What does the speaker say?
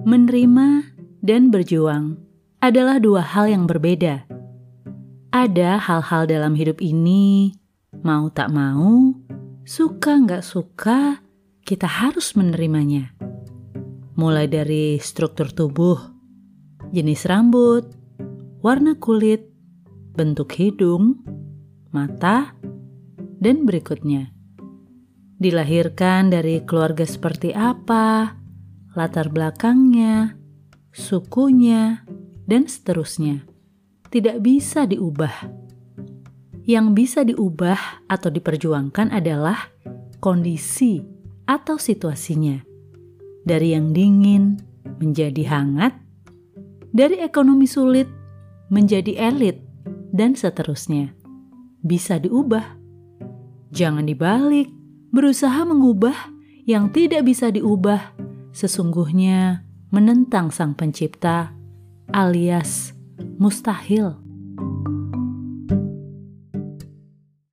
Menerima dan berjuang adalah dua hal yang berbeda. Ada hal-hal dalam hidup ini, mau tak mau, suka nggak suka, kita harus menerimanya. Mulai dari struktur tubuh, jenis rambut, warna kulit, bentuk hidung, mata, dan berikutnya. Dilahirkan dari keluarga seperti apa, latar belakangnya, sukunya, dan seterusnya. Tidak bisa diubah. Yang bisa diubah atau diperjuangkan adalah kondisi atau situasinya. Dari yang dingin menjadi hangat, dari ekonomi sulit menjadi elit, dan seterusnya. Bisa diubah. Jangan dibalik, berusaha mengubah yang tidak bisa diubah sesungguhnya menentang Sang Pencipta, alias mustahil.